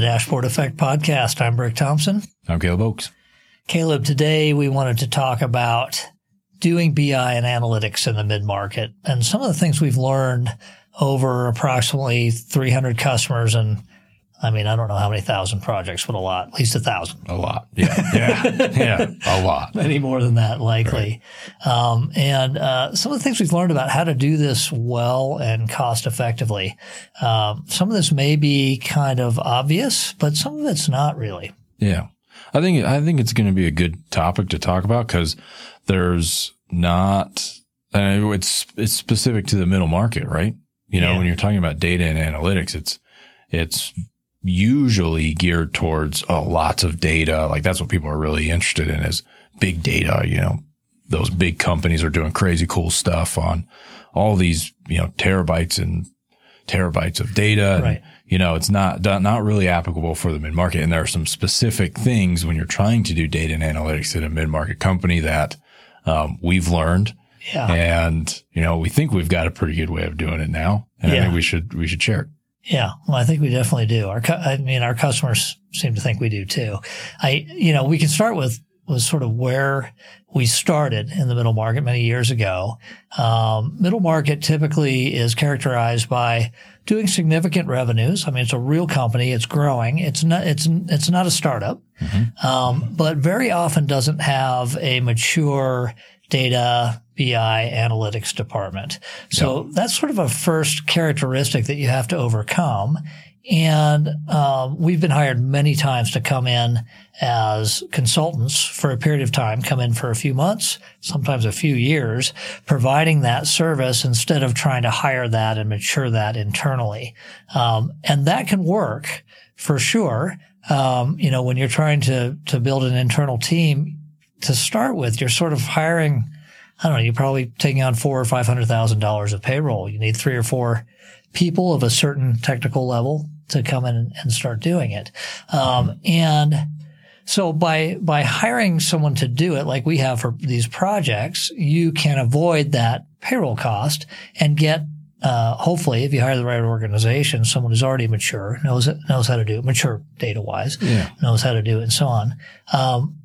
Dashboard Effect podcast. I'm Brick Thompson. I'm Caleb Ochs. Caleb, today we wanted to talk about doing BI and analytics in the mid market and some of the things we've learned over approximately 300 customers and I mean, I don't know how many thousand projects, but a lot, at least a thousand. A lot. Yeah. Yeah. yeah. A lot. Many more than that, likely. Right. Um, and uh, some of the things we've learned about how to do this well and cost effectively. Um, some of this may be kind of obvious, but some of it's not really. Yeah. I think, I think it's going to be a good topic to talk about because there's not, uh, it's, it's specific to the middle market, right? You know, yeah. when you're talking about data and analytics, it's, it's usually geared towards oh, lots of data. Like that's what people are really interested in is big data. You know, those big companies are doing crazy cool stuff on all these, you know, terabytes and terabytes of data. Right. And, you know, it's not, not really applicable for the mid market. And there are some specific things when you're trying to do data and analytics in a mid market company that, um, we've learned. Yeah. And, you know, we think we've got a pretty good way of doing it now. And yeah. I think we should, we should share it. Yeah, well, I think we definitely do. Our, I mean, our customers seem to think we do too. I, you know, we can start with was sort of where we started in the middle market many years ago. Um, middle market typically is characterized by doing significant revenues. I mean, it's a real company. It's growing. It's not, it's, it's not a startup. Mm-hmm. Um, but very often doesn't have a mature data BI analytics department. So yep. that's sort of a first characteristic that you have to overcome. And um, we've been hired many times to come in as consultants for a period of time, come in for a few months, sometimes a few years, providing that service instead of trying to hire that and mature that internally. Um, and that can work for sure. Um, you know, when you're trying to to build an internal team to start with, you're sort of hiring I don't know, you're probably taking on four or five hundred thousand dollars of payroll. You need three or four people of a certain technical level to come in and start doing it. Um, and so by by hiring someone to do it, like we have for these projects, you can avoid that payroll cost and get uh, hopefully, if you hire the right organization, someone who's already mature, knows knows how to do it, mature data wise, yeah. knows how to do it, and so on. Um,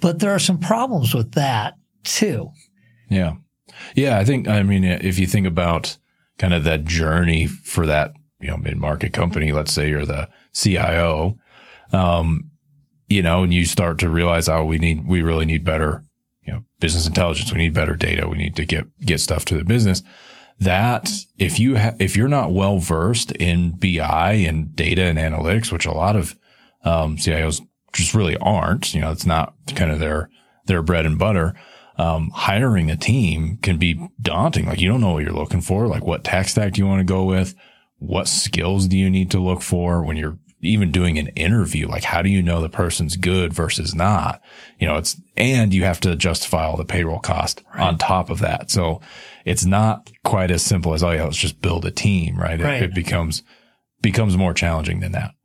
but there are some problems with that too. Yeah. Yeah. I think, I mean, if you think about kind of that journey for that, you know, mid market company, let's say you're the CIO, um, you know, and you start to realize, oh, we need, we really need better, you know, business intelligence. We need better data. We need to get, get stuff to the business. That if you ha- if you're not well versed in BI and data and analytics, which a lot of um, CIOs just really aren't, you know, it's not kind of their their bread and butter um, hiring a team can be daunting. Like you don't know what you're looking for. Like what tech stack do you want to go with? What skills do you need to look for when you're even doing an interview? Like how do you know the person's good versus not? You know, it's, and you have to justify all the payroll cost right. on top of that. So it's not quite as simple as, oh yeah, let's just build a team, right? right. It, it becomes, becomes more challenging than that.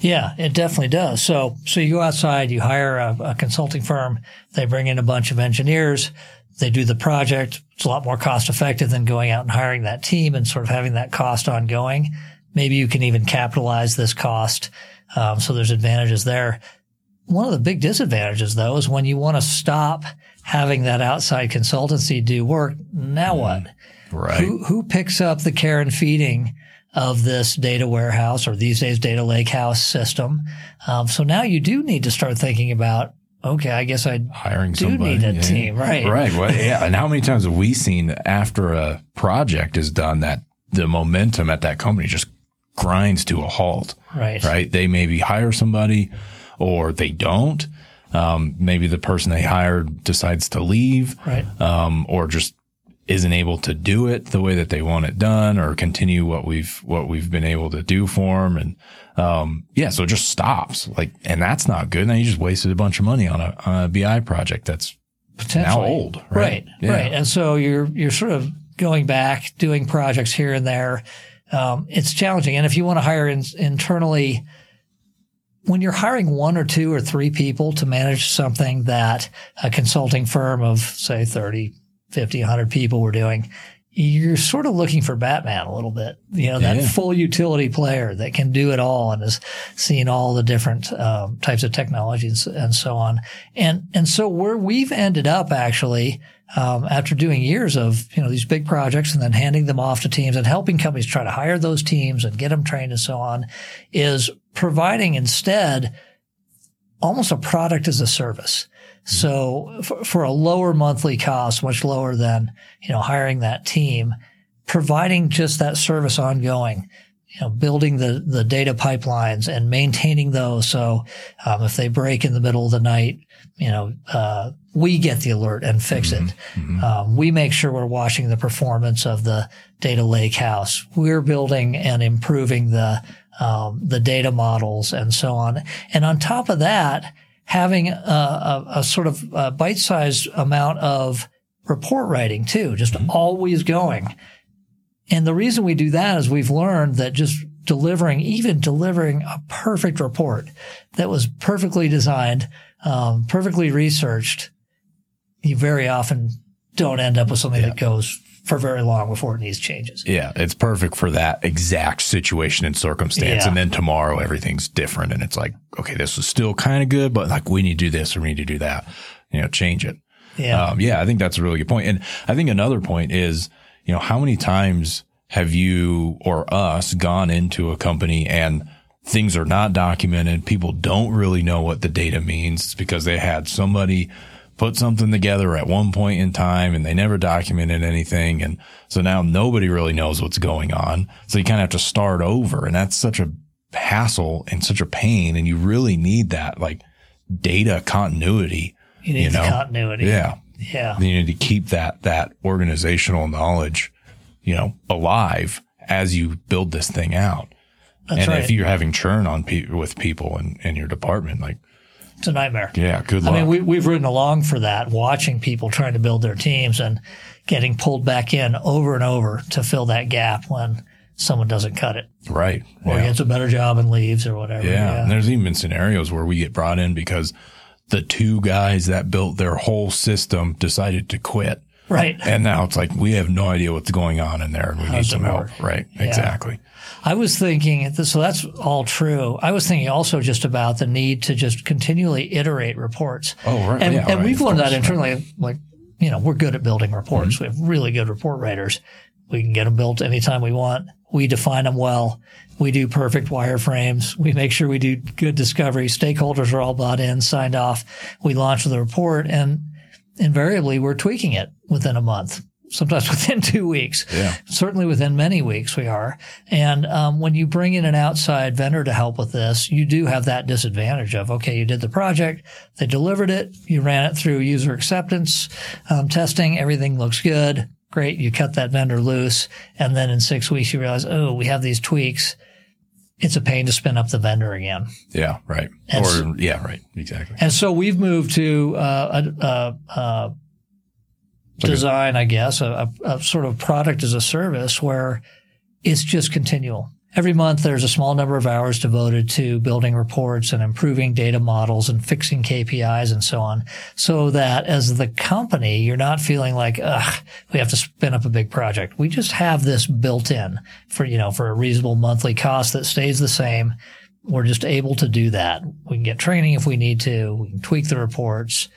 Yeah, it definitely does. So, so you go outside, you hire a, a, consulting firm, they bring in a bunch of engineers, they do the project. It's a lot more cost effective than going out and hiring that team and sort of having that cost ongoing. Maybe you can even capitalize this cost. Um, so there's advantages there. One of the big disadvantages though is when you want to stop having that outside consultancy do work. Now what? Right. Who, who picks up the care and feeding of this data warehouse or these days data lakehouse system. Um, so now you do need to start thinking about okay, I guess I hiring do somebody. need a yeah. team, right? Right. Well, yeah. And how many times have we seen after a project is done that the momentum at that company just grinds to a halt? Right. Right. They maybe hire somebody or they don't. Um, maybe the person they hired decides to leave. Right. Um, or just isn't able to do it the way that they want it done or continue what we've, what we've been able to do for them. And, um, yeah, so it just stops like, and that's not good. Now you just wasted a bunch of money on a, on a BI project that's now old. Right. Right. Yeah. right. And so you're, you're sort of going back, doing projects here and there. Um, it's challenging. And if you want to hire in, internally, when you're hiring one or two or three people to manage something that a consulting firm of say 30, 50, 100 people were doing, you're sort of looking for Batman a little bit, you know, that Yeah. full utility player that can do it all and has seen all the different um, types of technologies and so on. And, and so where we've ended up actually, um, after doing years of, you know, these big projects and then handing them off to teams and helping companies try to hire those teams and get them trained and so on is providing instead almost a product as a service. So for, for a lower monthly cost, much lower than, you know, hiring that team, providing just that service ongoing, you know, building the, the data pipelines and maintaining those. So, um, if they break in the middle of the night, you know, uh, we get the alert and fix it. Um, we make sure we're watching the performance of the data lake house. We're building and improving the, um, the data models and so on. And on top of that, having a, a, a sort of a bite-sized amount of report writing too, just always going. And the reason we do that is we've learned that just delivering, even delivering a perfect report that was perfectly designed, um, perfectly researched, you very often don't end up with something that goes for very long before it needs changes. Yeah, it's perfect for that exact situation and circumstance. Yeah. And then tomorrow everything's different and it's like, okay, this is still kind of good, but like we need to do this or we need to do that. You know, change it. Yeah. Um, yeah, I think that's a really good point. And I think another point is, you know, how many times have you or us gone into a company and things are not documented? People don't really know what the data means. It's because they had somebody put something together at one point in time and they never documented anything. And so now nobody really knows what's going on. So you kind of have to start over. And that's such a hassle and such a pain. And you really need that like data continuity. you need you know? continuity. Yeah. Yeah. you need to keep that that organizational knowledge, you know, alive as you build this thing out. That's and right. if you're having churn on pe- with people in, in your department, like, it's a nightmare. yeah, good I mean, we, we've ridden along for that, watching people trying to build their teams and getting pulled back in over and over to fill that gap when someone doesn't cut it right. or yeah. gets a better job and leaves or whatever. yeah. And there's even been scenarios where we get brought in because the two guys that built their whole system decided to quit. Right. And now it's like, we have no idea what's going on in there and we need some help. work? Right. Exactly. I was thinking, so that's all true. I was thinking also just about the need to just continually iterate reports. Oh, right. And, Yeah, and right, we've learned that internally. Like, you know, we're good at building reports. Mm-hmm. We have really good report writers. We can get them built anytime we want. We define them well. We do perfect wireframes. We make sure we do good discovery. Stakeholders are all bought in, signed off. We launch the report and invariably we're tweaking it within a month, sometimes within two weeks. Yeah. Certainly within many weeks we are. And um, when you bring in an outside vendor to help with this, you do have that disadvantage of, okay, you did the project, they delivered it, you ran it through user acceptance um, testing, everything looks good. Great. You cut that vendor loose. And then in six weeks, you realize, oh, we have these tweaks. It's a pain to spin up the vendor again. Yeah. Right. And or, yeah. Right. Exactly. And so we've moved to uh, a, a, a design, I guess, a, a sort of product as a service where it's just continual. Every month, there's a small number of hours devoted to building reports and improving data models and fixing KPIs and so on, so that as the company, you're not feeling like, ugh, we have to spin up a big project. We just have this built in for, you know, for a reasonable monthly cost that stays the same. We're just able to do that. We can get training if we need to. We can tweak the reports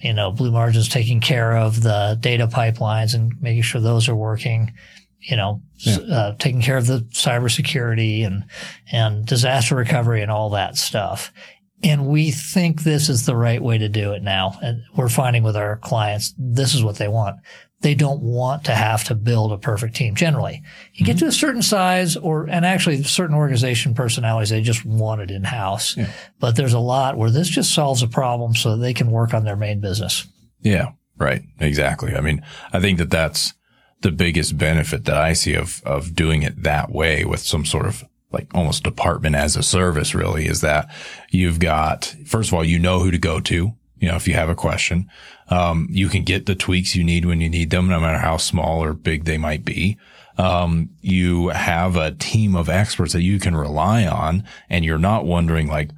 you know, Blue Margin's taking care of the data pipelines and making sure those are working, you know, s- uh, taking care of the cybersecurity and, and disaster recovery and all that stuff. And we think this is the right way to do it now. And we're finding with our clients, this is what they want. They don't want to have to build a perfect team generally. You get to a certain size or, and actually certain organization personalities, they just want it in house. But there's a lot where this just solves a problem so they can work on their main business. Yeah, right. Exactly. I mean, I think that that's the biggest benefit that I see of, of doing it that way with some sort of like almost department as a service really is that you've got, first of all, you know who to go to. You know, if you have a question, um, you can get the tweaks you need when you need them, no matter how small or big they might be. Um, you have a team of experts that you can rely on and you're not wondering like,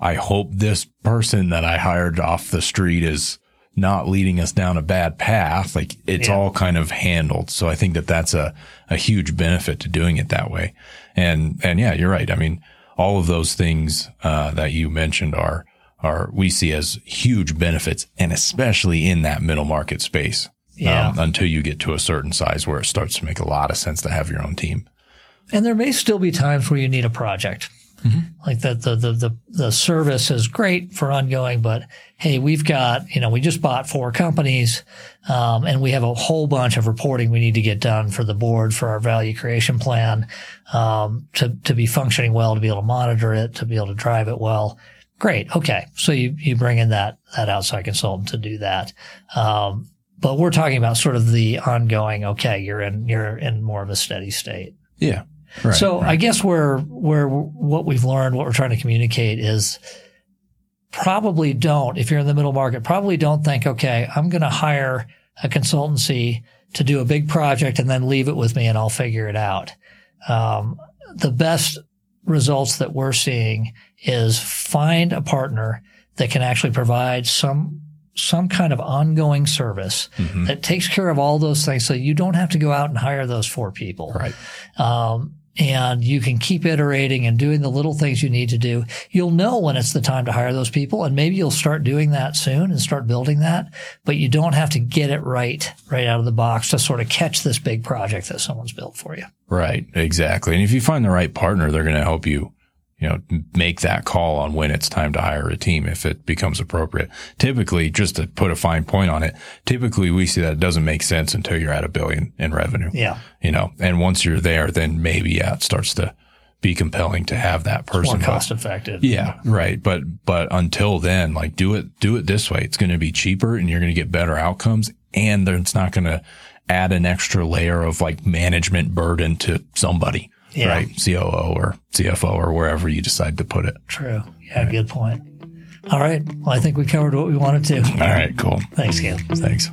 I hope this person that I hired off the street is, not leading us down a bad path. Like it's Yeah. all kind of handled. So I think that that's a, a huge benefit to doing it that way. And, and yeah, you're right. I mean, all of those things, uh, that you mentioned are, are we see as huge benefits and especially in that middle market space. Yeah. Um, until you get to a certain size where it starts to make a lot of sense to have your own team. And there may still be times where you need a project. Like the, the, the, the, the service is great for ongoing, but hey, we've got, you know, we just bought four companies, um, and we have a whole bunch of reporting we need to get done for the board for our value creation plan, um, to, to be functioning well, to be able to monitor it, to be able to drive it well. Great. Okay. So you, you bring in that, that outside consultant to do that. Um, but we're talking about sort of the ongoing, okay, you're in, you're in more of a steady state. Yeah. Right. So right. I guess where where what we've learned, what we're trying to communicate is probably don't, if you're in the middle market, probably don't think, okay, I'm going to hire a consultancy to do a big project and then leave it with me and I'll figure it out. Um, the best results that we're seeing is find a partner that can actually provide some some kind of ongoing service Mhm. that takes care of all those things so you don't have to go out and hire those four people Right. um, and you can keep iterating and doing the little things you need to do. You'll know when it's the time to hire those people, and maybe you'll start doing that soon and start building that. But you don't have to get it right right out of the box to sort of catch this big project that someone's built for you. Right. Exactly. And if you find the right partner, they're going to help you, you know, make that call on when it's time to hire a team if it becomes appropriate. Typically, just to put a fine point on it, typically we see that it doesn't make sense until you're at a billion in revenue. Yeah, You know, and once you're there, then maybe, yeah, it starts to be compelling to have that more person. cost effective. Yeah, right. But but until then, like do it do it this way. It's going to be cheaper, and you're going to get better outcomes, and then it's not going to add an extra layer of like management burden to somebody, Yeah. right? COO or CFO or wherever you decide to put it. True. Yeah, good point. All right. Well, I think we covered what we wanted to. All right, cool. Thanks, Gail. Thanks.